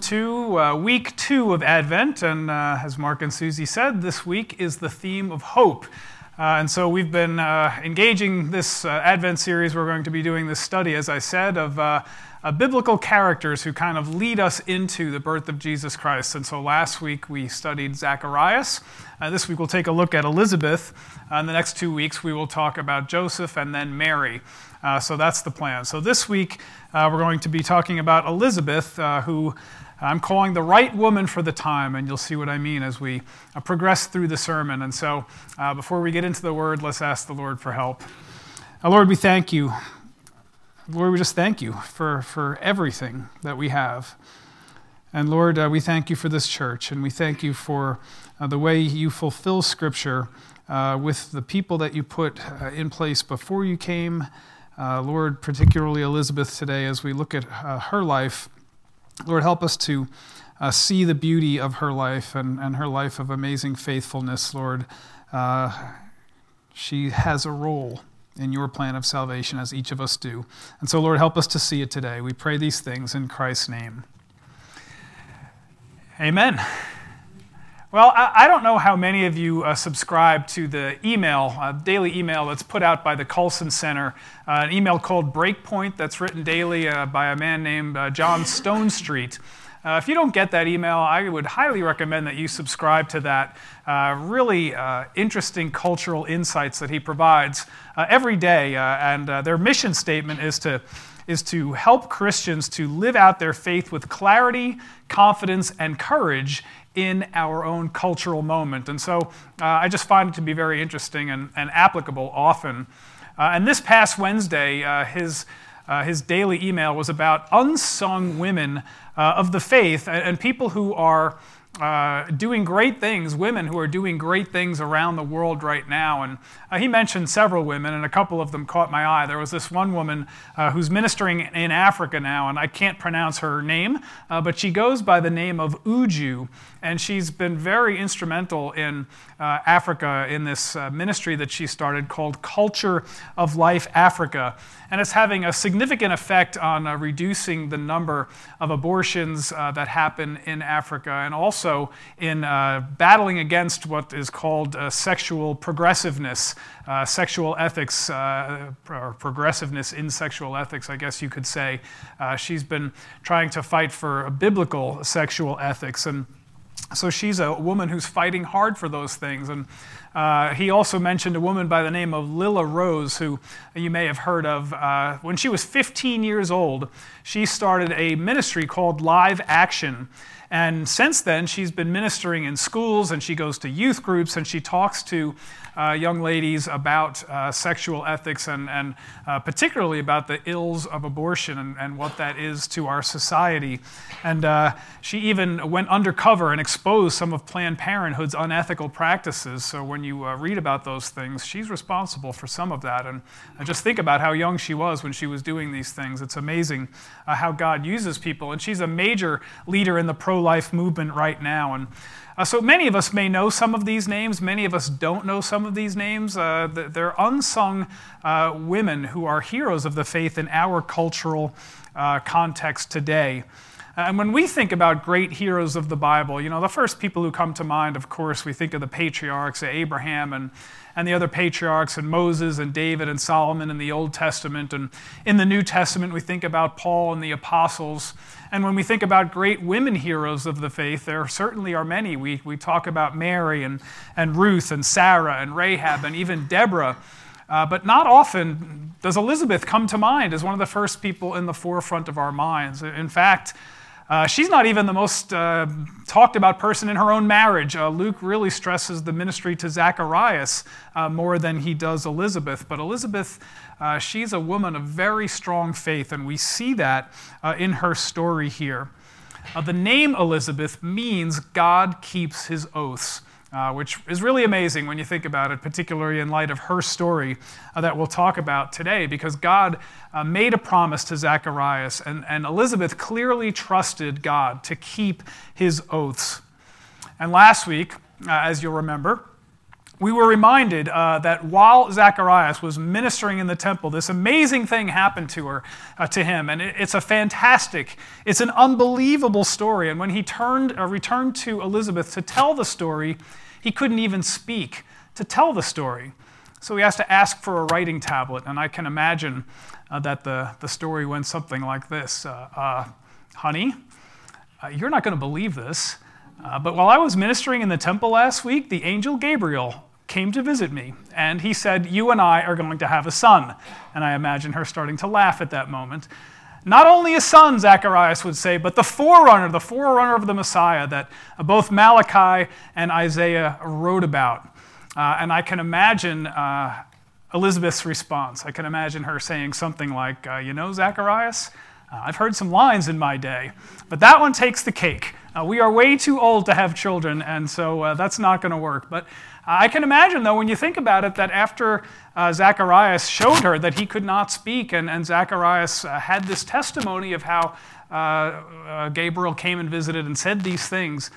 to uh, week two of Advent, and uh, as Mark and Susie said, this week is the theme of hope. Uh, and so we've been uh, engaging this uh, Advent series. We're going to be doing this study, as I said, of uh, biblical characters who kind of lead us into the birth of Jesus Christ. And so last week we studied Zacharias. This week we'll take a look at Elizabeth. in the next two weeks we will talk about Joseph and then Mary. so that's the plan. So this week we're going to be talking about Elizabeth, who I'm calling the right woman for the time, and you'll see what I mean as we uh, progress through the sermon. And so, uh, before we get into the word, let's ask the Lord for help. Uh, Lord, we thank you. Lord, we just thank you for, for everything that we have. And Lord, uh, we thank you for this church, and we thank you for uh, the way you fulfill Scripture uh, with the people that you put in place before you came. Lord, particularly Elizabeth today, as we look at her life. Lord, help us to uh, see the beauty of her life and, and her life of amazing faithfulness, Lord. Uh, she has a role in your plan of salvation, as each of us do. And so, Lord, help us to see it today. We pray these things in Christ's name. Amen. Well, I, don't know how many of you uh, subscribe to the email, uh, daily email that's put out by the Colson Center, uh, an email called Breakpoint that's written daily uh, by a man named uh, John Stonestreet. Uh, if you don't get that email, I would highly recommend that you subscribe to that. really interesting cultural insights that he provides every day. and their mission statement is to is to help Christians to live out their faith with clarity, confidence, and courage in our own cultural moment. And so uh, I just find it to be very interesting and, and applicable often. Uh, and this past Wednesday, uh, his, uh, his daily email was about unsung women uh, of the faith and, and people who are uh, doing great things, women who are doing great things around the world right now. And he mentioned several women, and a couple of them caught my eye. There was this one woman who's ministering in Africa now, and I can't pronounce her name, but she goes by the name of Uju, and she's been very instrumental in uh, Africa in this uh, ministry that she started called Culture of Life Africa and it's having a significant effect on uh, reducing the number of abortions uh, that happen in Africa and also in uh, battling against what is called uh, sexual progressiveness, sexual ethics, or progressiveness in sexual ethics, I guess you could say. she's been trying to fight for biblical sexual ethics and so she's a woman who's fighting hard for those things. And uh, he also mentioned a woman by the name of Lila Rose, who you may have heard of. Uh, when she was 15 years old, she started a ministry called Live Action. And since then, she's been ministering in schools and she goes to youth groups and she talks to young ladies about uh, sexual ethics and, and uh, particularly about the ills of abortion and, and, what that is to our society. And uh, she even went undercover and exposed some of Planned Parenthood's unethical practices. So when you uh, read about those things, she's responsible for some of that. And just think about how young she was when she was doing these things. It's amazing uh, how God uses people. And she's a major leader in the pro life movement right now. And uh, so many of us may know some of these names, many of us don't know some of these names. Uh, they're unsung uh, women who are heroes of the faith in our cultural uh, context today. And when we think about great heroes of the Bible, you know, the first people who come to mind, of course, we think of the patriarchs, Abraham and, and the other patriarchs, and Moses and David and Solomon in the Old Testament. And in the New Testament, we think about Paul and the apostles. And when we think about great women heroes of the faith, there certainly are many. We, we talk about Mary and, and Ruth and Sarah and Rahab and even Deborah. Uh, but not often does Elizabeth come to mind as one of the first people in the forefront of our minds. In fact, uh, she's not even the most uh, talked about person in her own marriage. Uh, Luke really stresses the ministry to Zacharias uh, more than he does Elizabeth. But Elizabeth, uh, she's a woman of very strong faith, and we see that in her story here. the name Elizabeth means God keeps his oaths uh, which is really amazing when you think about it, particularly in light of her story uh, that we'll talk about today, because God uh, made a promise to Zacharias, and, and Elizabeth clearly trusted God to keep his oaths. And last week, uh, as you'll remember, we were reminded uh, that while Zacharias was ministering in the temple, this amazing thing happened to her, uh, to him, and it, it's a fantastic, it's an unbelievable story. And when he turned, uh, returned to Elizabeth to tell the story, he couldn't even speak to tell the story. So he has to ask for a writing tablet, and I can imagine uh, that the, the story went something like this uh, uh, Honey, you're not going to believe this. Uh, but while I was ministering in the temple last week, the angel Gabriel came to visit me, and he said, You and I are going to have a son. And I imagine her starting to laugh at that moment. Not only a son, Zacharias would say, but the forerunner, the forerunner of the Messiah that both Malachi and Isaiah wrote about. Uh, and I can imagine uh, Elizabeth's response. I can imagine her saying something like, uh, You know, Zacharias, uh, I've heard some lines in my day, but that one takes the cake. Uh, we are way too old to have children, and so uh, that's not going to work. But I can imagine, though, when you think about it, that after uh, Zacharias showed her that he could not speak, and, and Zacharias uh, had this testimony of how uh, uh, Gabriel came and visited and said these things,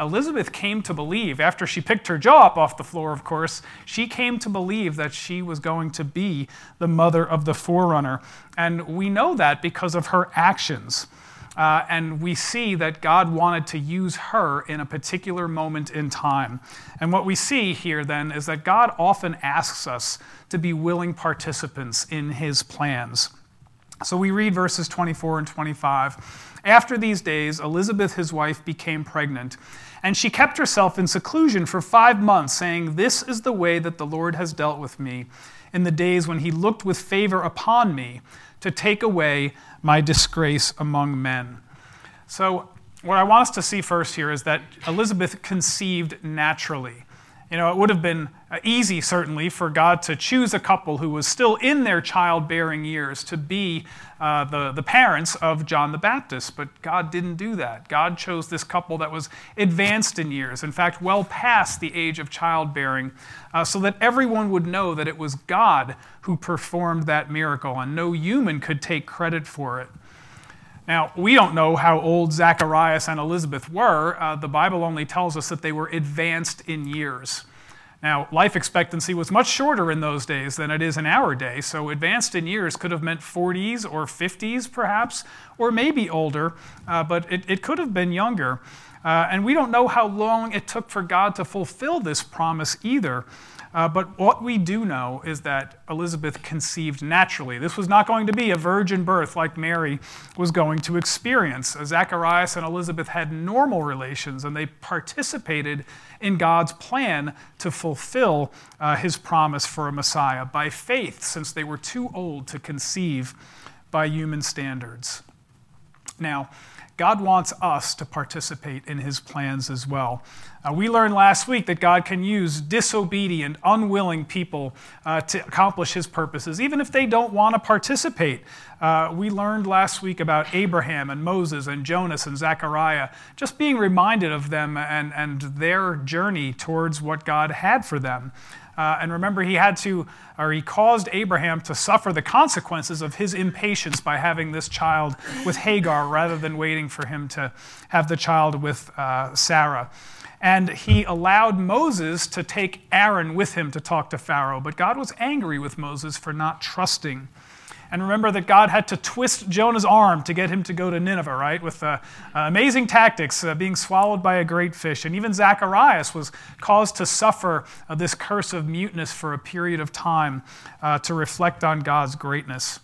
Elizabeth came to believe, after she picked her jaw up off the floor, of course, she came to believe that she was going to be the mother of the forerunner. And we know that because of her actions. Uh, and we see that God wanted to use her in a particular moment in time. And what we see here then is that God often asks us to be willing participants in his plans. So we read verses 24 and 25. After these days, Elizabeth, his wife, became pregnant. And she kept herself in seclusion for five months, saying, This is the way that the Lord has dealt with me in the days when he looked with favor upon me to take away my disgrace among men. So, what I want us to see first here is that Elizabeth conceived naturally. You know, it would have been easy, certainly, for God to choose a couple who was still in their childbearing years to be uh, the, the parents of John the Baptist, but God didn't do that. God chose this couple that was advanced in years, in fact, well past the age of childbearing, uh, so that everyone would know that it was God who performed that miracle, and no human could take credit for it. Now, we don't know how old Zacharias and Elizabeth were. Uh, the Bible only tells us that they were advanced in years. Now, life expectancy was much shorter in those days than it is in our day, so advanced in years could have meant 40s or 50s, perhaps, or maybe older, uh, but it, it, could have been younger. Uh, and we don't know how long it took for God to fulfill this promise either. Uh, but what we do know is that Elizabeth conceived naturally. This was not going to be a virgin birth like Mary was going to experience. Zacharias and Elizabeth had normal relations, and they participated in God's plan to fulfill uh, his promise for a Messiah by faith, since they were too old to conceive by human standards. Now, God wants us to participate in his plans as well. Uh, we learned last week that God can use disobedient, unwilling people uh, to accomplish his purposes, even if they don't want to participate. Uh, we learned last week about Abraham and Moses and Jonas and Zechariah, just being reminded of them and, and their journey towards what God had for them. Uh, and remember, he had to, or he caused Abraham to suffer the consequences of his impatience by having this child with Hagar rather than waiting for him to have the child with uh, Sarah. And he allowed Moses to take Aaron with him to talk to Pharaoh. But God was angry with Moses for not trusting and remember that God had to twist Jonah's arm to get him to go to Nineveh, right? With uh, uh, amazing tactics, uh, being swallowed by a great fish. And even Zacharias was caused to suffer uh, this curse of muteness for a period of time uh, to reflect on God's greatness.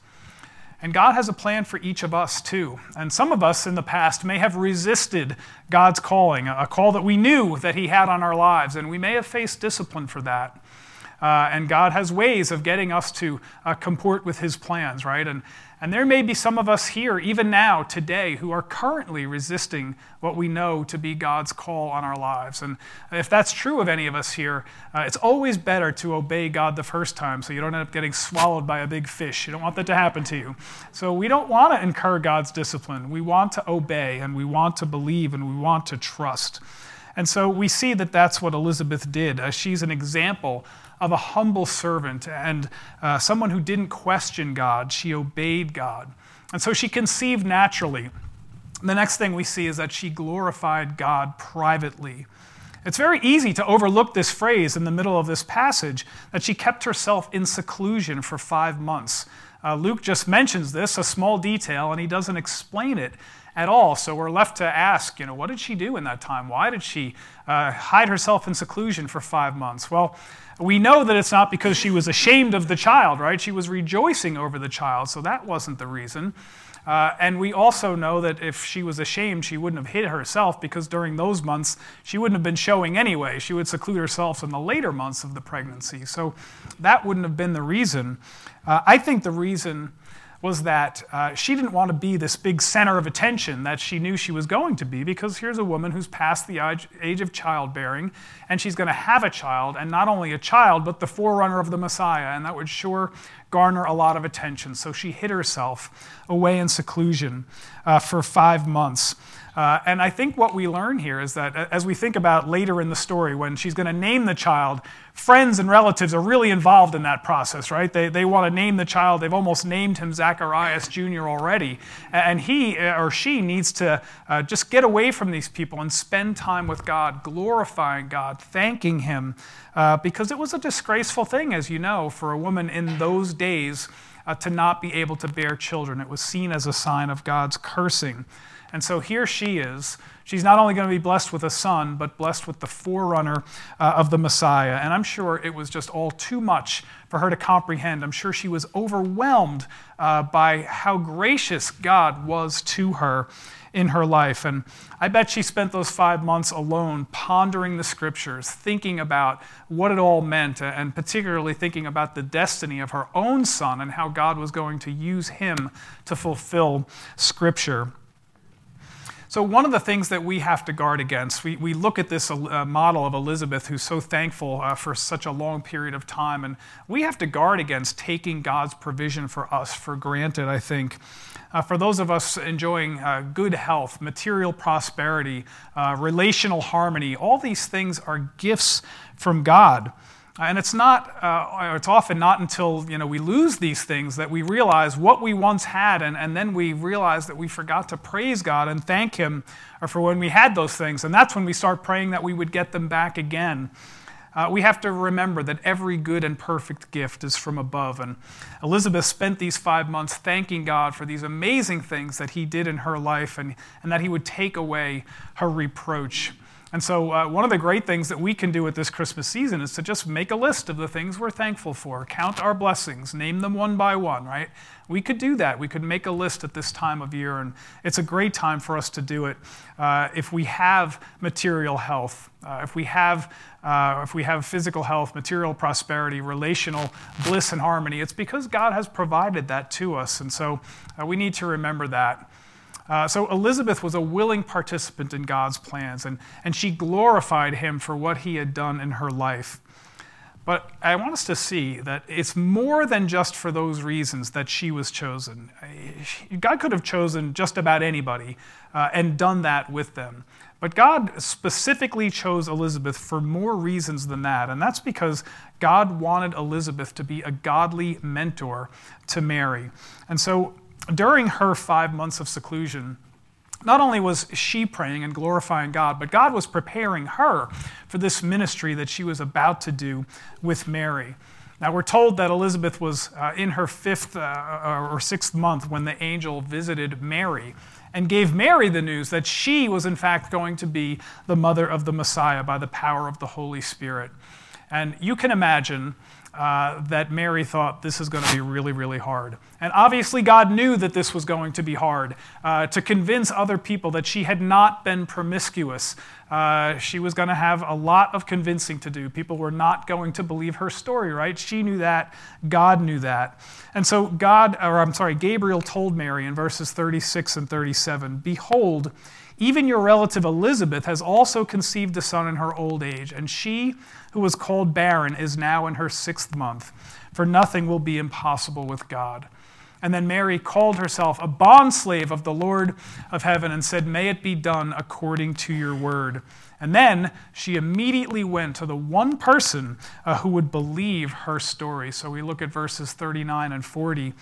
And God has a plan for each of us, too. And some of us in the past may have resisted God's calling, a call that we knew that He had on our lives, and we may have faced discipline for that. Uh, and God has ways of getting us to uh, comport with His plans, right? And, and there may be some of us here, even now, today, who are currently resisting what we know to be God's call on our lives. And if that's true of any of us here, uh, it's always better to obey God the first time so you don't end up getting swallowed by a big fish. You don't want that to happen to you. So we don't want to incur God's discipline. We want to obey, and we want to believe, and we want to trust. And so we see that that's what Elizabeth did. Uh, she's an example of a humble servant and uh, someone who didn't question God. She obeyed God. And so she conceived naturally. The next thing we see is that she glorified God privately. It's very easy to overlook this phrase in the middle of this passage that she kept herself in seclusion for five months. Uh, Luke just mentions this, a small detail, and he doesn't explain it at all. So we're left to ask, you know, what did she do in that time? Why did she uh, hide herself in seclusion for five months? Well, we know that it's not because she was ashamed of the child, right? She was rejoicing over the child, so that wasn't the reason. Uh, and we also know that if she was ashamed, she wouldn't have hid herself because during those months, she wouldn't have been showing anyway. She would seclude herself in the later months of the pregnancy. So that wouldn't have been the reason. Uh, I think the reason was that uh, she didn't want to be this big center of attention that she knew she was going to be because here's a woman who's past the age of childbearing and she's going to have a child, and not only a child, but the forerunner of the Messiah, and that would sure garner a lot of attention. So she hid herself away in seclusion uh, for five months. Uh, and I think what we learn here is that as we think about later in the story, when she's going to name the child, friends and relatives are really involved in that process, right? They, they want to name the child. They've almost named him Zacharias Jr. already. And he uh, or she needs to uh, just get away from these people and spend time with God, glorifying God, thanking Him, uh, because it was a disgraceful thing, as you know, for a woman in those days uh, to not be able to bear children. It was seen as a sign of God's cursing. And so here she is. She's not only going to be blessed with a son, but blessed with the forerunner uh, of the Messiah. And I'm sure it was just all too much for her to comprehend. I'm sure she was overwhelmed uh, by how gracious God was to her in her life. And I bet she spent those five months alone pondering the scriptures, thinking about what it all meant, and particularly thinking about the destiny of her own son and how God was going to use him to fulfill scripture. So, one of the things that we have to guard against, we, we look at this uh, model of Elizabeth, who's so thankful uh, for such a long period of time, and we have to guard against taking God's provision for us for granted, I think. Uh, for those of us enjoying uh, good health, material prosperity, uh, relational harmony, all these things are gifts from God. And it's not, uh, it's often not until you know, we lose these things that we realize what we once had, and, and then we realize that we forgot to praise God and thank Him for when we had those things. And that's when we start praying that we would get them back again. Uh, we have to remember that every good and perfect gift is from above. And Elizabeth spent these five months thanking God for these amazing things that He did in her life and, and that He would take away her reproach. And so, uh, one of the great things that we can do at this Christmas season is to just make a list of the things we're thankful for, count our blessings, name them one by one, right? We could do that. We could make a list at this time of year, and it's a great time for us to do it. Uh, if we have material health, uh, if we have uh, if we have physical health, material prosperity, relational bliss and harmony, it's because God has provided that to us. And so uh, we need to remember that. Uh, so Elizabeth was a willing participant in God's plans, and, and she glorified him for what he had done in her life. But I want us to see that it's more than just for those reasons that she was chosen. God could have chosen just about anybody uh, and done that with them. But God specifically chose Elizabeth for more reasons than that. And that's because God wanted Elizabeth to be a godly mentor to Mary. And so during her five months of seclusion, not only was she praying and glorifying God, but God was preparing her for this ministry that she was about to do with Mary. Now, we're told that Elizabeth was uh, in her fifth uh, or sixth month when the angel visited Mary and gave Mary the news that she was, in fact, going to be the mother of the Messiah by the power of the Holy Spirit. And you can imagine uh, that Mary thought this is going to be really, really hard. And obviously, God knew that this was going to be hard uh, to convince other people that she had not been promiscuous. Uh, she was going to have a lot of convincing to do. People were not going to believe her story, right? She knew that. God knew that. And so, God, or I'm sorry, Gabriel told Mary in verses 36 and 37 Behold, even your relative Elizabeth has also conceived a son in her old age, and she who was called barren is now in her sixth month, for nothing will be impossible with God. And then Mary called herself a bondslave of the Lord of heaven and said, May it be done according to your word. And then she immediately went to the one person uh, who would believe her story. So we look at verses 39 and 40.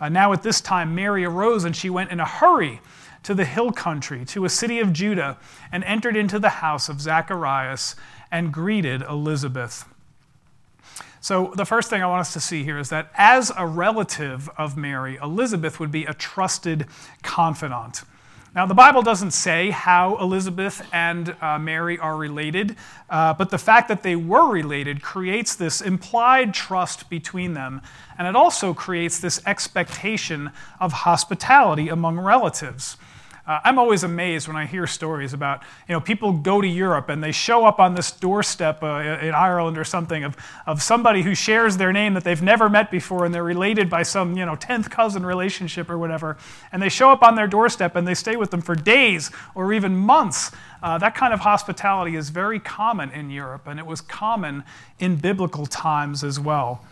Uh, now at this time, Mary arose and she went in a hurry to the hill country, to a city of Judah, and entered into the house of Zacharias and greeted Elizabeth. So, the first thing I want us to see here is that as a relative of Mary, Elizabeth would be a trusted confidant. Now, the Bible doesn't say how Elizabeth and uh, Mary are related, uh, but the fact that they were related creates this implied trust between them, and it also creates this expectation of hospitality among relatives. Uh, I'm always amazed when I hear stories about, you know, people go to Europe and they show up on this doorstep uh, in Ireland or something of, of somebody who shares their name that they've never met before and they're related by some, you know, 10th cousin relationship or whatever. And they show up on their doorstep and they stay with them for days or even months. Uh, that kind of hospitality is very common in Europe and it was common in biblical times as well.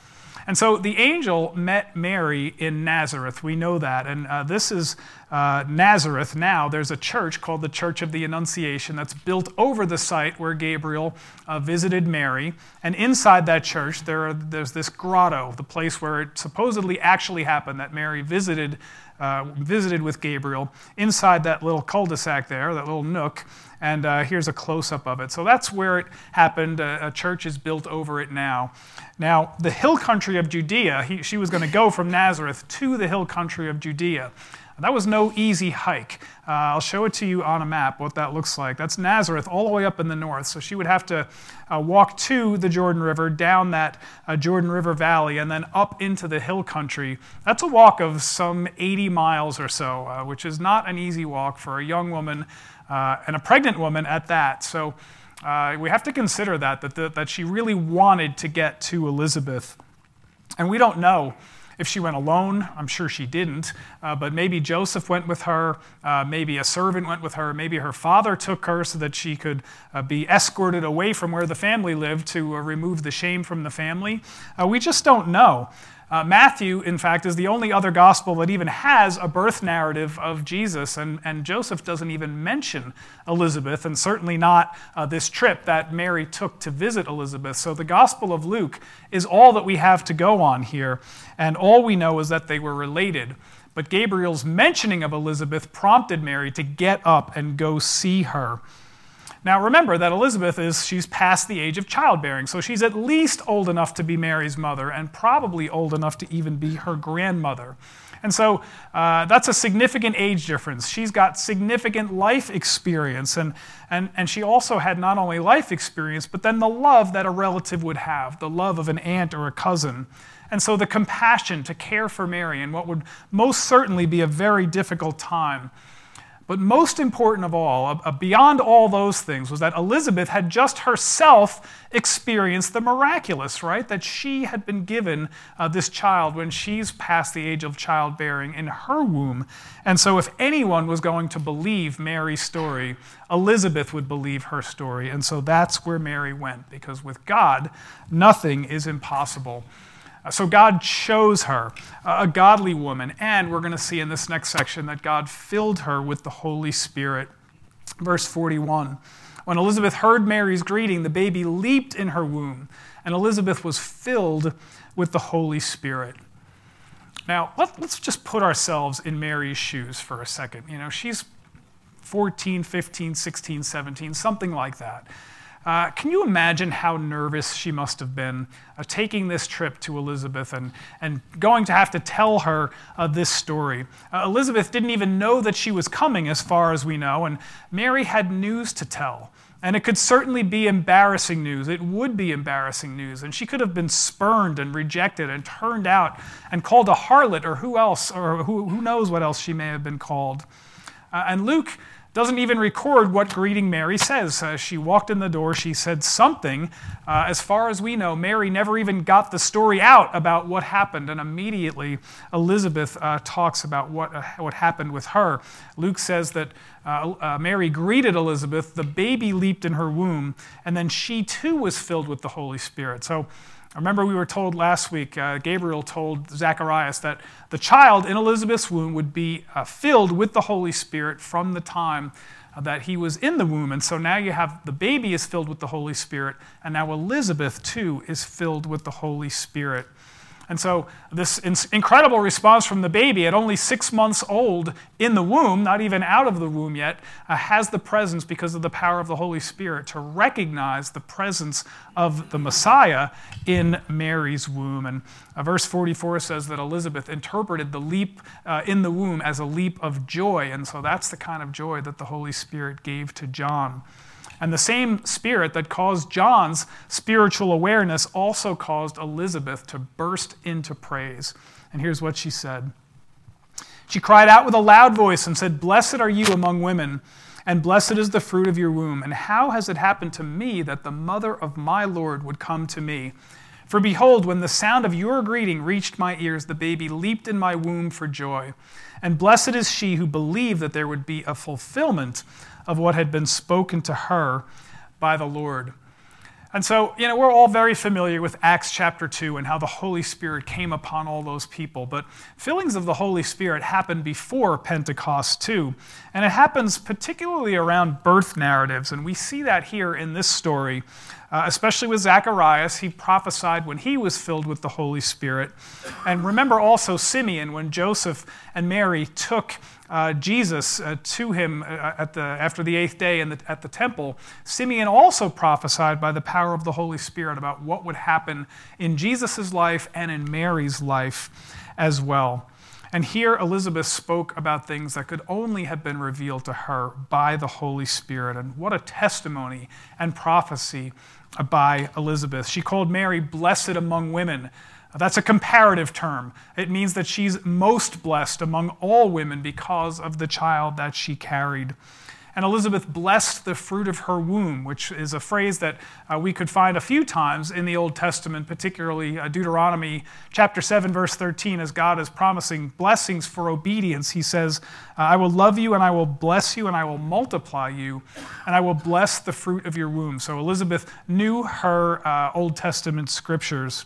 And so the angel met Mary in Nazareth. We know that. And uh, this is uh, Nazareth now. There's a church called the Church of the Annunciation that's built over the site where Gabriel uh, visited Mary. And inside that church, there are, there's this grotto, the place where it supposedly actually happened that Mary visited, uh, visited with Gabriel. Inside that little cul de sac there, that little nook, and uh, here's a close up of it. So that's where it happened. a church is built over it now. Now, the hill country of Judea, he, she was going to go from Nazareth to the hill country of Judea. That was no easy hike. Uh, I'll show it to you on a map what that looks like. That's Nazareth all the way up in the north. So she would have to uh, walk to the Jordan River, down that uh, Jordan River Valley, and then up into the hill country. That's a walk of some 80 miles or so, uh, which is not an easy walk for a young woman uh, and a pregnant woman at that. So uh, we have to consider that, that, the, that she really wanted to get to Elizabeth. And we don't know if she went alone. I'm sure she didn't. Uh, but maybe Joseph went with her. Uh, maybe a servant went with her. Maybe her father took her so that she could uh, be escorted away from where the family lived to uh, remove the shame from the family. Uh, we just don't know. Uh, Matthew, in fact, is the only other gospel that even has a birth narrative of Jesus, and, and Joseph doesn't even mention Elizabeth, and certainly not uh, this trip that Mary took to visit Elizabeth. So the Gospel of Luke is all that we have to go on here, and all we know is that they were related. But Gabriel's mentioning of Elizabeth prompted Mary to get up and go see her. Now remember that Elizabeth is she's past the age of childbearing, so she's at least old enough to be Mary's mother and probably old enough to even be her grandmother. And so uh, that's a significant age difference. She's got significant life experience, and, and, and she also had not only life experience, but then the love that a relative would have the love of an aunt or a cousin. And so the compassion to care for Mary in what would most certainly be a very difficult time. But most important of all, uh, beyond all those things, was that Elizabeth had just herself experienced the miraculous, right? That she had been given uh, this child when she's past the age of childbearing in her womb. And so, if anyone was going to believe Mary's story, Elizabeth would believe her story. And so that's where Mary went, because with God, nothing is impossible. So God chose her, a godly woman, and we're going to see in this next section that God filled her with the Holy Spirit. Verse 41 When Elizabeth heard Mary's greeting, the baby leaped in her womb, and Elizabeth was filled with the Holy Spirit. Now, let, us just put ourselves in Mary's shoes for a second. You know, she's 14, 15, 16, 17, something like that. Uh, can you imagine how nervous she must have been uh, taking this trip to Elizabeth and, and going to have to tell her uh, this story? Uh, Elizabeth didn't even know that she was coming, as far as we know, and Mary had news to tell. And it could certainly be embarrassing news. It would be embarrassing news. And she could have been spurned and rejected and turned out and called a harlot or who else, or who, who knows what else she may have been called. Uh, and Luke doesn't even record what greeting Mary says. Uh, she walked in the door, she said something. Uh, as far as we know, Mary never even got the story out about what happened, and immediately Elizabeth uh, talks about what, uh, what happened with her. Luke says that uh, uh, Mary greeted Elizabeth, the baby leaped in her womb, and then she too was filled with the Holy Spirit. So Remember, we were told last week, uh, Gabriel told Zacharias that the child in Elizabeth's womb would be uh, filled with the Holy Spirit from the time that he was in the womb. And so now you have the baby is filled with the Holy Spirit, and now Elizabeth too is filled with the Holy Spirit. And so, this incredible response from the baby at only six months old in the womb, not even out of the womb yet, uh, has the presence because of the power of the Holy Spirit to recognize the presence of the Messiah in Mary's womb. And uh, verse 44 says that Elizabeth interpreted the leap uh, in the womb as a leap of joy. And so, that's the kind of joy that the Holy Spirit gave to John. And the same spirit that caused John's spiritual awareness also caused Elizabeth to burst into praise. And here's what she said She cried out with a loud voice and said, Blessed are you among women, and blessed is the fruit of your womb. And how has it happened to me that the mother of my Lord would come to me? For behold, when the sound of your greeting reached my ears, the baby leaped in my womb for joy. And blessed is she who believed that there would be a fulfillment of what had been spoken to her by the Lord. And so, you know, we're all very familiar with Acts chapter 2 and how the Holy Spirit came upon all those people. But fillings of the Holy Spirit happen before Pentecost too. And it happens particularly around birth narratives. And we see that here in this story, uh, especially with Zacharias. He prophesied when he was filled with the Holy Spirit. And remember also Simeon when Joseph and Mary took uh, Jesus uh, to him uh, at the, after the eighth day the, at the temple, Simeon also prophesied by the power of the Holy Spirit about what would happen in Jesus' life and in Mary's life as well. And here Elizabeth spoke about things that could only have been revealed to her by the Holy Spirit. And what a testimony and prophecy by Elizabeth. She called Mary blessed among women. That's a comparative term. It means that she's most blessed among all women because of the child that she carried. And Elizabeth blessed the fruit of her womb, which is a phrase that uh, we could find a few times in the Old Testament, particularly uh, Deuteronomy chapter 7, verse 13, as God is promising blessings for obedience. He says, I will love you and I will bless you and I will multiply you and I will bless the fruit of your womb. So Elizabeth knew her uh, Old Testament scriptures.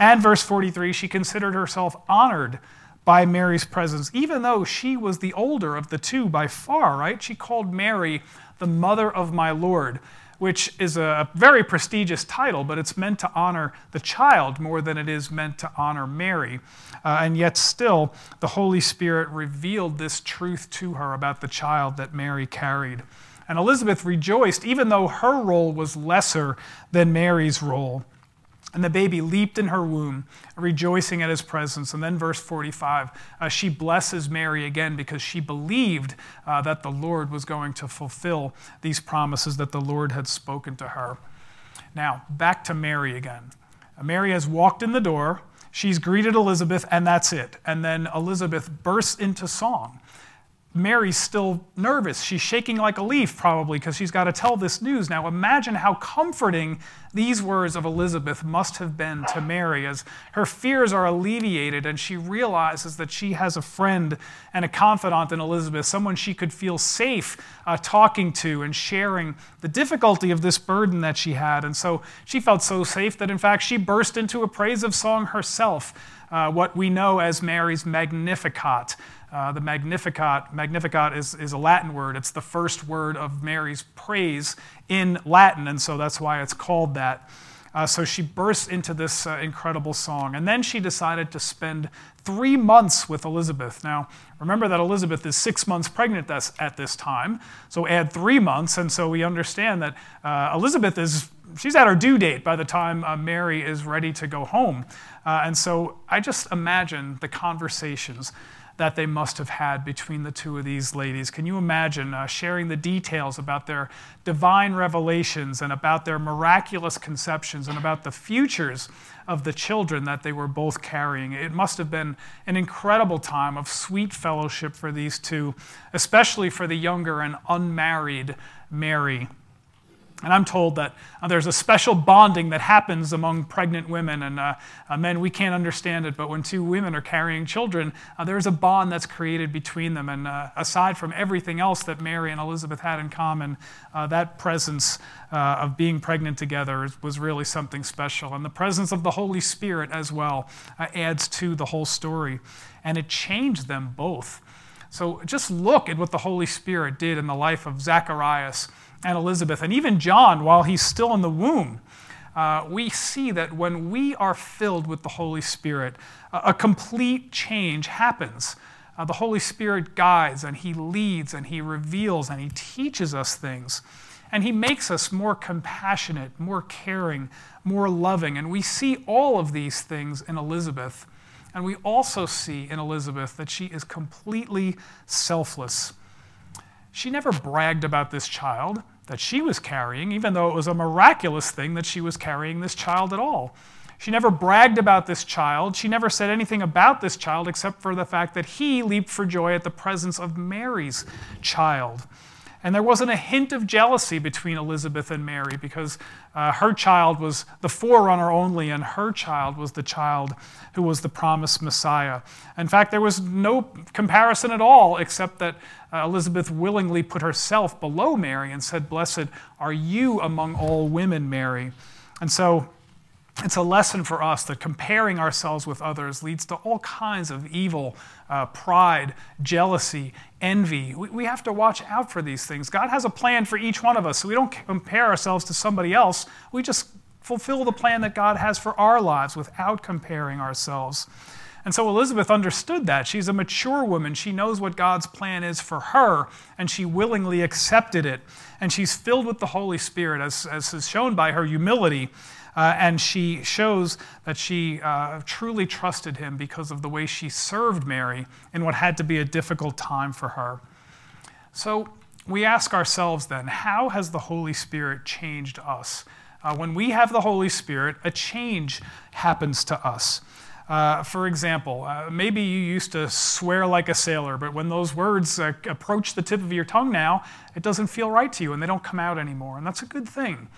And verse 43, she considered herself honored by Mary's presence, even though she was the older of the two by far, right? She called Mary the mother of my Lord, which is a very prestigious title, but it's meant to honor the child more than it is meant to honor Mary. Uh, and yet, still, the Holy Spirit revealed this truth to her about the child that Mary carried. And Elizabeth rejoiced, even though her role was lesser than Mary's role. And the baby leaped in her womb, rejoicing at his presence. And then, verse 45, uh, she blesses Mary again because she believed uh, that the Lord was going to fulfill these promises that the Lord had spoken to her. Now, back to Mary again. Mary has walked in the door, she's greeted Elizabeth, and that's it. And then Elizabeth bursts into song. Mary's still nervous. She's shaking like a leaf, probably, because she's got to tell this news. Now, imagine how comforting these words of Elizabeth must have been to Mary as her fears are alleviated and she realizes that she has a friend and a confidant in Elizabeth, someone she could feel safe uh, talking to and sharing the difficulty of this burden that she had. And so she felt so safe that, in fact, she burst into a praise of song herself, uh, what we know as Mary's Magnificat. Uh, the Magnificat, Magnificat is, is a Latin word. It's the first word of Mary's praise in Latin, and so that's why it's called that. Uh, so she bursts into this uh, incredible song. And then she decided to spend three months with Elizabeth. Now, remember that Elizabeth is six months pregnant at this time. So add three months, and so we understand that uh, Elizabeth is. She's at her due date by the time uh, Mary is ready to go home. Uh, and so I just imagine the conversations that they must have had between the two of these ladies. Can you imagine uh, sharing the details about their divine revelations and about their miraculous conceptions and about the futures of the children that they were both carrying? It must have been an incredible time of sweet fellowship for these two, especially for the younger and unmarried Mary. And I'm told that uh, there's a special bonding that happens among pregnant women. And uh, uh, men, we can't understand it, but when two women are carrying children, uh, there's a bond that's created between them. And uh, aside from everything else that Mary and Elizabeth had in common, uh, that presence of being pregnant together was really something special. And the presence of the Holy Spirit as well adds to the whole story. And it changed them both. So just look at what the Holy Spirit did in the life of Zacharias and Elizabeth, and even John while he's still in the womb. uh, we see that when we are filled with the Holy Spirit, a, a complete change happens. Uh, the Holy Spirit guides and He leads and He reveals and He teaches us things. And He makes us more compassionate, more caring, more loving. And we see all of these things in Elizabeth. And we also see in Elizabeth that she is completely selfless. She never bragged about this child that she was carrying, even though it was a miraculous thing that she was carrying this child at all. She never bragged about this child. She never said anything about this child except for the fact that he leaped for joy at the presence of Mary's child. And there wasn't a hint of jealousy between Elizabeth and Mary because uh, her child was the forerunner only, and her child was the child who was the promised Messiah. In fact, there was no comparison at all, except that uh, Elizabeth willingly put herself below Mary and said, Blessed are you among all women, Mary. And so it's a lesson for us that comparing ourselves with others leads to all kinds of evil, uh, pride, jealousy, envy. We, we have to watch out for these things. God has a plan for each one of us, so we don't compare ourselves to somebody else. We just fulfill the plan that God has for our lives without comparing ourselves. And so Elizabeth understood that. She's a mature woman. She knows what God's plan is for her, and she willingly accepted it. And she's filled with the Holy Spirit, as, as is shown by her humility. Uh, and she shows that she uh, truly trusted him because of the way she served Mary in what had to be a difficult time for her. So we ask ourselves then, how has the Holy Spirit changed us? Uh, when we have the Holy Spirit, a change happens to us. Uh, for example, uh, maybe you used to swear like a sailor, but when those words uh, approach the tip of your tongue now, it doesn't feel right to you and they don't come out anymore. And that's a good thing.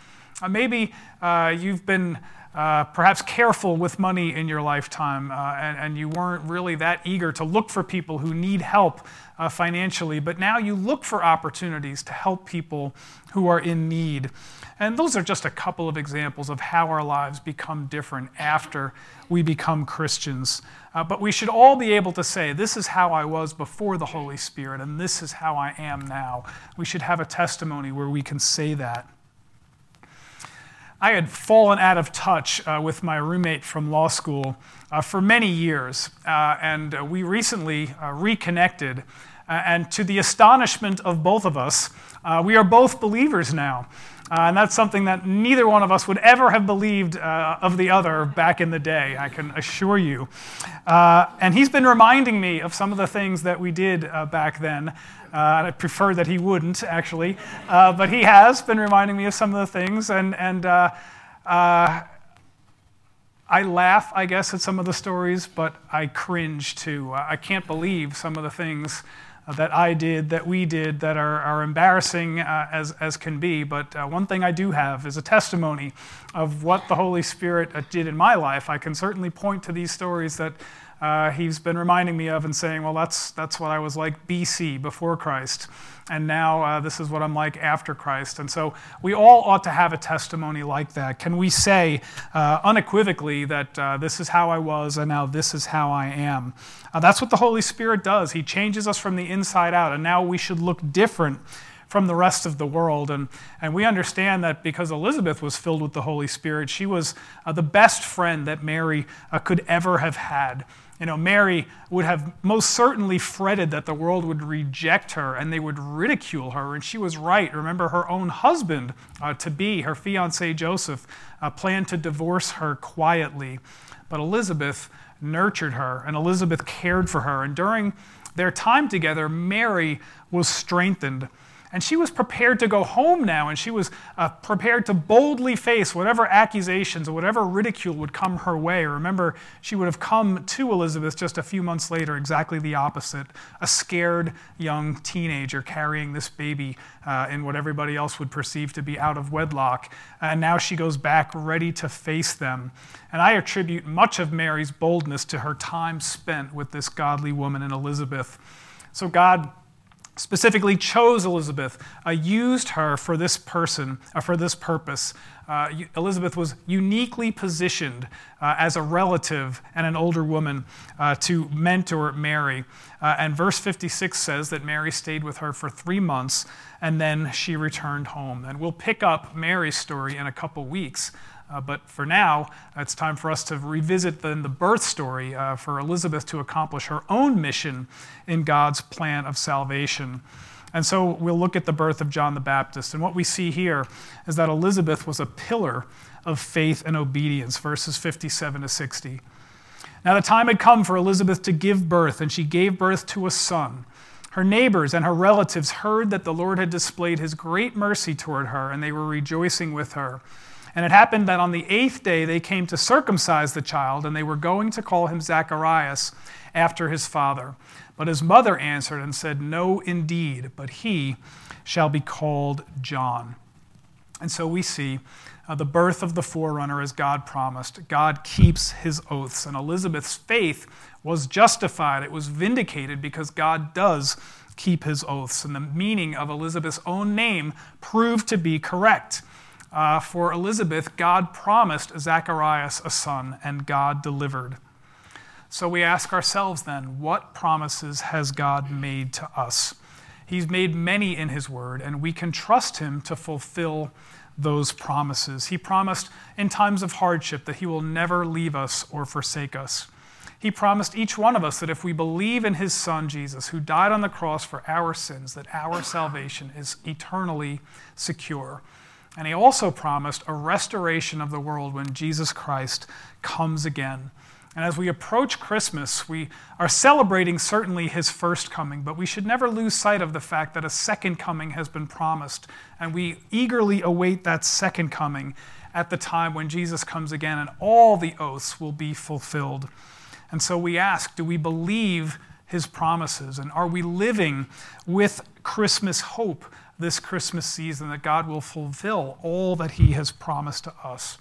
Uh, maybe uh, you've been uh, perhaps careful with money in your lifetime uh, and, and, you weren't really that eager to look for people who need help uh, financially, but now you look for opportunities to help people who are in need. And those are just a couple of examples of how our lives become different after we become Christians. Uh, but we should all be able to say, This is how I was before the Holy Spirit, and this is how I am now. We should have a testimony where we can say that. I had fallen out of touch uh, with my roommate from law school uh, for many years, uh, and uh, we recently uh, reconnected. Uh, and to the astonishment of both of us, we are both believers now. and that's something that neither one of us would ever have believed of the other back in the day, I can assure you. and he's been reminding me of some of the things that we did back then. Uh, I prefer that he wouldn't, actually. Uh, but he has been reminding me of some of the things. And, and uh, I laugh, I guess, at some of the stories, but I cringe too. I can't believe some of the things that I did, that we did, that are, are embarrassing uh, as, as can be. But uh, one thing I do have is a testimony of what the Holy Spirit did in my life. I can certainly point to these stories that uh, he's been reminding me of and saying, well, that's, that's what I was like BC, before Christ. And now uh, this is what I'm like after Christ. And so we all ought to have a testimony like that. Can we say uh, unequivocally that uh, this is how I was and now this is how I am? Uh, that's what the Holy Spirit does. He changes us from the inside out. And now we should look different from the rest of the world. And, and we understand that because Elizabeth was filled with the Holy Spirit, she was uh, the best friend that Mary uh, could ever have had. You know, Mary would have most certainly fretted that the world would reject her and they would ridicule her, and she was right. Remember, her own husband uh, to be, her fiance Joseph, uh, planned to divorce her quietly. But Elizabeth nurtured her, and Elizabeth cared for her. And during their time together, Mary was strengthened. And she was prepared to go home now, and she was uh, prepared to boldly face whatever accusations or whatever ridicule would come her way. Remember, she would have come to Elizabeth just a few months later, exactly the opposite a scared young teenager carrying this baby uh, in what everybody else would perceive to be out of wedlock. And now she goes back ready to face them. And I attribute much of Mary's boldness to her time spent with this godly woman in Elizabeth. So, God specifically chose Elizabeth, uh, used her for this person, uh, for this purpose. Uh, Elizabeth was uniquely positioned uh, as a relative and an older woman uh, to mentor Mary. Uh, and verse 56 says that Mary stayed with her for three months and then she returned home. And we'll pick up Mary's story in a couple weeks. Uh, but for now, it's time for us to revisit the, the birth story uh, for Elizabeth to accomplish her own mission in God's plan of salvation. And so we'll look at the birth of John the Baptist. And what we see here is that Elizabeth was a pillar of faith and obedience, verses 57 to 60. Now the time had come for Elizabeth to give birth, and she gave birth to a son. Her neighbors and her relatives heard that the Lord had displayed his great mercy toward her, and they were rejoicing with her. And it happened that on the eighth day they came to circumcise the child, and they were going to call him Zacharias after his father. But his mother answered and said, No, indeed, but he shall be called John. And so we see uh, the birth of the forerunner as God promised. God keeps his oaths. And Elizabeth's faith was justified, it was vindicated because God does keep his oaths. And the meaning of Elizabeth's own name proved to be correct. Uh, for Elizabeth, God promised Zacharias a son, and God delivered. So we ask ourselves then, what promises has God made to us? He's made many in His Word, and we can trust Him to fulfill those promises. He promised in times of hardship that He will never leave us or forsake us. He promised each one of us that if we believe in His Son, Jesus, who died on the cross for our sins, that our salvation is eternally secure. And He also promised a restoration of the world when Jesus Christ comes again. And as we approach Christmas, we are celebrating certainly his first coming, but we should never lose sight of the fact that a second coming has been promised. And we eagerly await that second coming at the time when Jesus comes again and all the oaths will be fulfilled. And so we ask do we believe his promises? And are we living with Christmas hope this Christmas season that God will fulfill all that he has promised to us?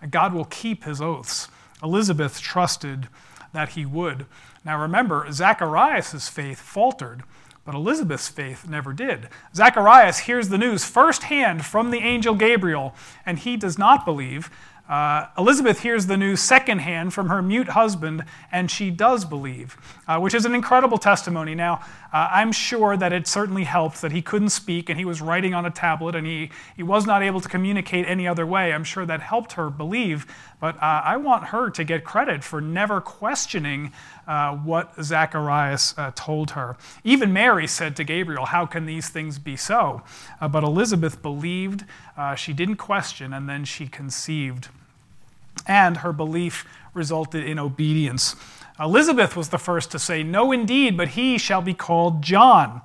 And God will keep his oaths. Elizabeth trusted that he would. Now remember, Zacharias' faith faltered, but Elizabeth's faith never did. Zacharias hears the news firsthand from the angel Gabriel, and he does not believe. Uh, Elizabeth hears the news secondhand from her mute husband, and she does believe, uh, which is an incredible testimony. Now, uh, I'm sure that it certainly helped that he couldn't speak and he was writing on a tablet and he, he was not able to communicate any other way. I'm sure that helped her believe, but uh, I want her to get credit for never questioning uh, what Zacharias uh, told her. Even Mary said to Gabriel, How can these things be so? but Elizabeth believed, she didn't question, and then she conceived and her belief resulted in obedience. Elizabeth was the first to say, No, indeed, but he shall be called John.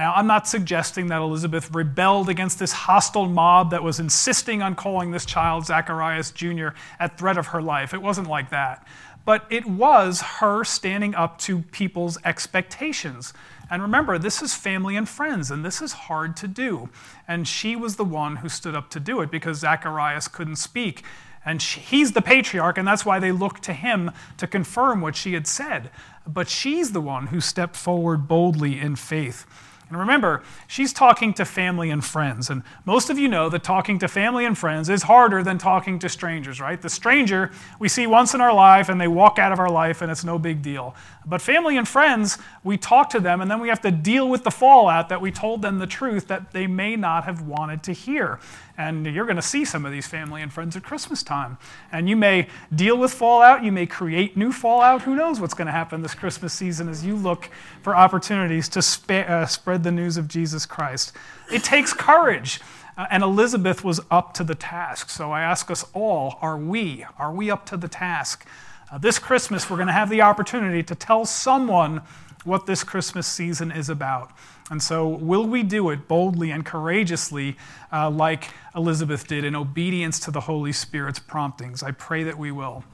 Now, I'm not suggesting that Elizabeth rebelled against this hostile mob that was insisting on calling this child Zacharias Jr. at threat of her life. It wasn't like that. But it was her standing up to people's expectations. And remember, this is family and friends, and this is hard to do. And she was the one who stood up to do it because Zacharias couldn't speak. And she, he's the patriarch, and that's why they looked to him to confirm what she had said. But she's the one who stepped forward boldly in faith. And remember, she's talking to family and friends. And most of you know that talking to family and friends is harder than talking to strangers, right? The stranger we see once in our life and they walk out of our life and it's no big deal. But family and friends, we talk to them and then we have to deal with the fallout that we told them the truth that they may not have wanted to hear. And you're going to see some of these family and friends at Christmas time. And you may deal with fallout, you may create new fallout. Who knows what's going to happen this Christmas season as you look for opportunities to uh, spread the news of Jesus Christ. It takes courage. Uh, and Elizabeth was up to the task. So I ask us all are we? Are we up to the task? Uh, this Christmas, we're going to have the opportunity to tell someone what this Christmas season is about. And so, will we do it boldly and courageously, uh, like Elizabeth did, in obedience to the Holy Spirit's promptings? I pray that we will.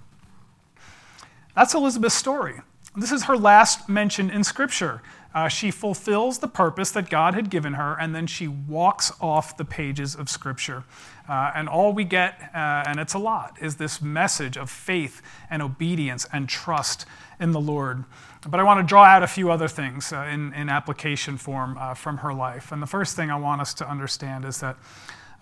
That's Elizabeth's story. This is her last mention in Scripture. Uh, she fulfills the purpose that God had given her, and then she walks off the pages of Scripture. Uh, and all we get, uh, and it's a lot, is this message of faith and obedience and trust in the Lord. But I want to draw out a few other things uh, in, in application form uh, from her life. And the first thing I want us to understand is that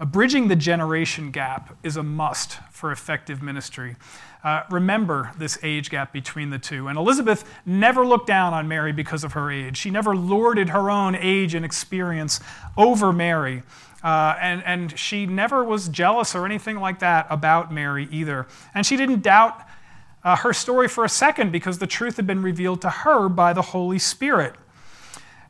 bridging the generation gap is a must for effective ministry. Uh, remember this age gap between the two. And Elizabeth never looked down on Mary because of her age. She never lorded her own age and experience over Mary. Uh, and, and she never was jealous or anything like that about Mary either. And she didn't doubt uh, her story for a second because the truth had been revealed to her by the Holy Spirit.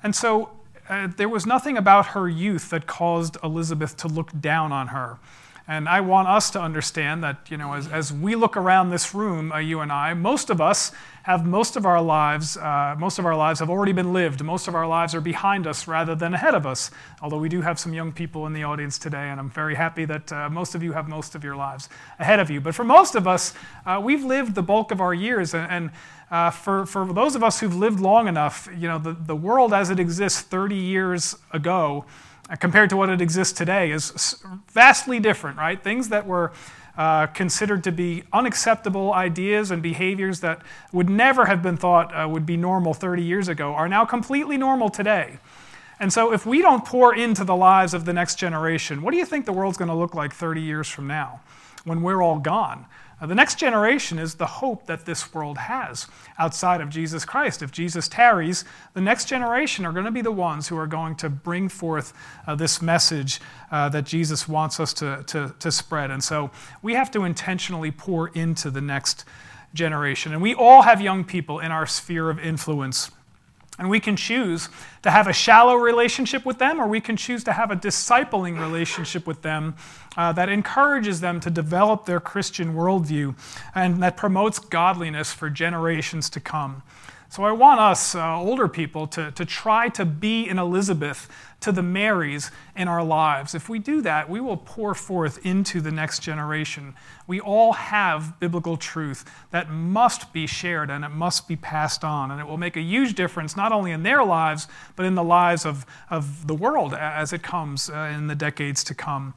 And so uh, there was nothing about her youth that caused Elizabeth to look down on her. And I want us to understand that, you know, as, as we look around this room, uh, you and I, most of us have most of our lives, uh, most of our lives have already been lived. Most of our lives are behind us rather than ahead of us. Although we do have some young people in the audience today, and I'm very happy that uh, most of you have most of your lives ahead of you. But for most of us, uh, we've lived the bulk of our years, and, and uh, for, for those of us who've lived long enough, you know, the, the world as it exists 30 years ago compared to what it exists today is vastly different, right? Things that were uh, considered to be unacceptable ideas and behaviors that would never have been thought uh, would be normal 30 years ago are now completely normal today. And so, if we don't pour into the lives of the next generation, what do you think the world's going to look like 30 years from now when we're all gone? Now, the next generation is the hope that this world has outside of Jesus Christ. If Jesus tarries, the next generation are going to be the ones who are going to bring forth uh, this message uh, that Jesus wants us to, to, to spread. And so we have to intentionally pour into the next generation. And we all have young people in our sphere of influence. And we can choose to have a shallow relationship with them, or we can choose to have a discipling relationship with them uh, that encourages them to develop their Christian worldview and that promotes godliness for generations to come. So I want us, uh, older people, to, to try to be an Elizabeth to the Marys in our lives. If we do that, we will pour forth into the next generation. We all have biblical truth that must be shared and it must be passed on. And it will make a huge difference, not only in their lives, but in the lives of, of the world as it comes uh, in the decades to come.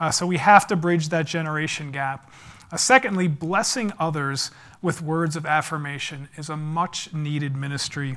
Uh, so we have to bridge that generation gap. Uh, secondly, blessing others with words of affirmation is a much needed ministry.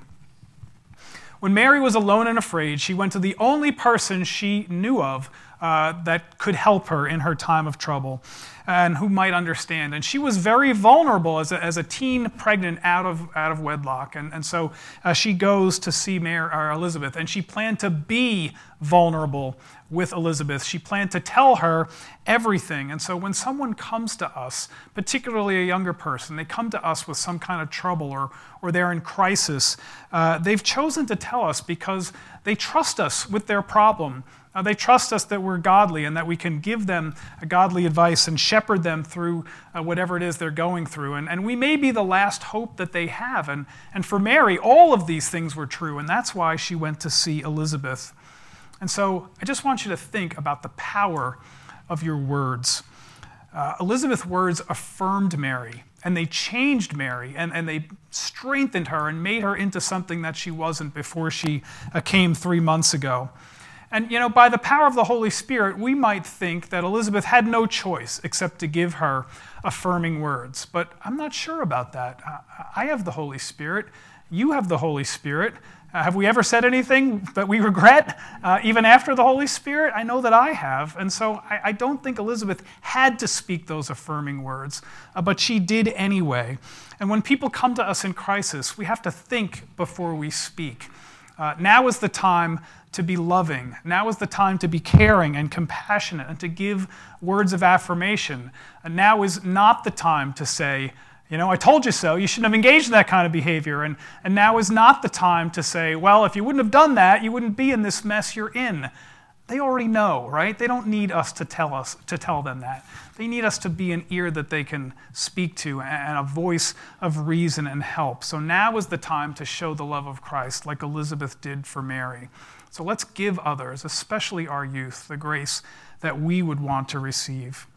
When Mary was alone and afraid, she went to the only person she knew of uh, that could help her in her time of trouble and who might understand. And she was very vulnerable as a, as a teen pregnant out of, out of wedlock. And, and so uh, she goes to see Mary, or Elizabeth, and she planned to be vulnerable with Elizabeth. She planned to tell her everything. And so when someone comes to us, particularly a younger person, they come to us with some kind of trouble or, or they're in crisis, uh, they've chosen to tell us because they trust us with their problem. Uh, they trust us that we're godly and that we can give them godly advice and shepherd them through uh, whatever it is they're going through. And, and we may be the last hope that they have. And, and for Mary, all of these things were true, and that's why she went to see Elizabeth. And so I just want you to think about the power of your words. Uh, Elizabeth's words affirmed Mary, and they changed Mary, and, and they strengthened her and made her into something that she wasn't before she uh, came three months ago. And, you know, by the power of the Holy Spirit, we might think that Elizabeth had no choice except to give her affirming words. But I'm not sure about that. I have the Holy Spirit. You have the Holy Spirit. Have we ever said anything that we regret, uh, even after the Holy Spirit? I know that I have. And so I, I don't think Elizabeth had to speak those affirming words, uh, but she did anyway. And when people come to us in crisis, we have to think before we speak. Uh, now is the time to be loving. Now is the time to be caring and compassionate and to give words of affirmation. And now is not the time to say, you know, I told you so. You shouldn't have engaged in that kind of behavior. And, and now is not the time to say, well, if you wouldn't have done that, you wouldn't be in this mess you're in. They already know, right? They don't need us to tell us to tell them that. They need us to be an ear that they can speak to and a voice of reason and help. So now is the time to show the love of Christ like Elizabeth did for Mary. So let's give others, especially our youth, the grace that we would want to receive.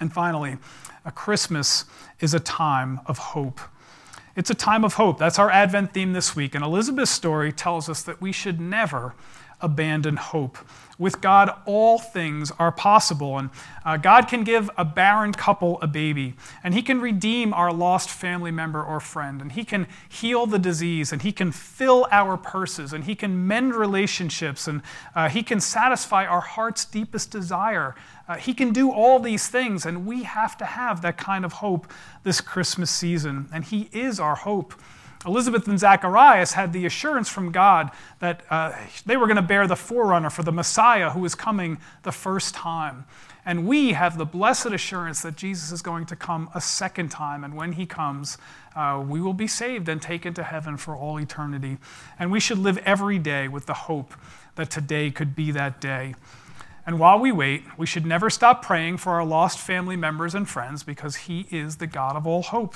And finally, a Christmas is a time of hope. It's a time of hope. That's our Advent theme this week. And Elizabeth's story tells us that we should never abandon hope. With God, all things are possible. And uh, God can give a barren couple a baby, and He can redeem our lost family member or friend, and He can heal the disease, and He can fill our purses, and He can mend relationships, and uh, He can satisfy our heart's deepest desire. Uh, he can do all these things, and we have to have that kind of hope this Christmas season. And He is our hope. Elizabeth and Zacharias had the assurance from God that uh, they were going to bear the forerunner for the Messiah who was coming the first time. And we have the blessed assurance that Jesus is going to come a second time. And when he comes, uh, we will be saved and taken to heaven for all eternity. And we should live every day with the hope that today could be that day. And while we wait, we should never stop praying for our lost family members and friends because he is the God of all hope.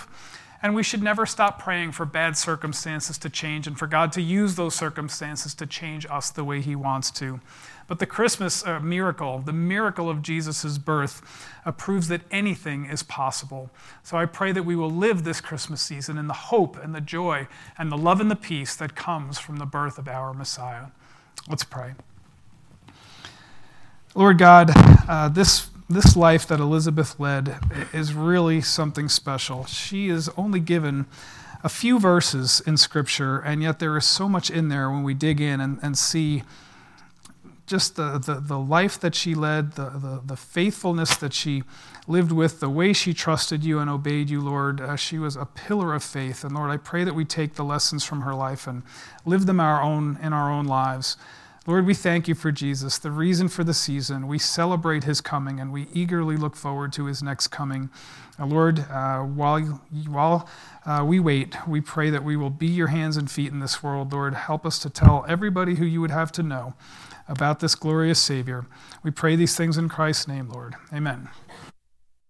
And we should never stop praying for bad circumstances to change and for God to use those circumstances to change us the way He wants to. But the Christmas uh, miracle, the miracle of Jesus' birth, uh, proves that anything is possible. So I pray that we will live this Christmas season in the hope and the joy and the love and the peace that comes from the birth of our Messiah. Let's pray. Lord God, uh, this this life that Elizabeth led is really something special. She is only given a few verses in Scripture, and yet there is so much in there when we dig in and, and see just the, the, the life that she led, the, the, the faithfulness that she lived with, the way she trusted you and obeyed you, Lord. Uh, she was a pillar of faith. And Lord, I pray that we take the lessons from her life and live them our own, in our own lives. Lord, we thank you for Jesus, the reason for the season. We celebrate his coming and we eagerly look forward to his next coming. Uh, Lord, uh, while, while uh, we wait, we pray that we will be your hands and feet in this world. Lord, help us to tell everybody who you would have to know about this glorious Savior. We pray these things in Christ's name, Lord. Amen.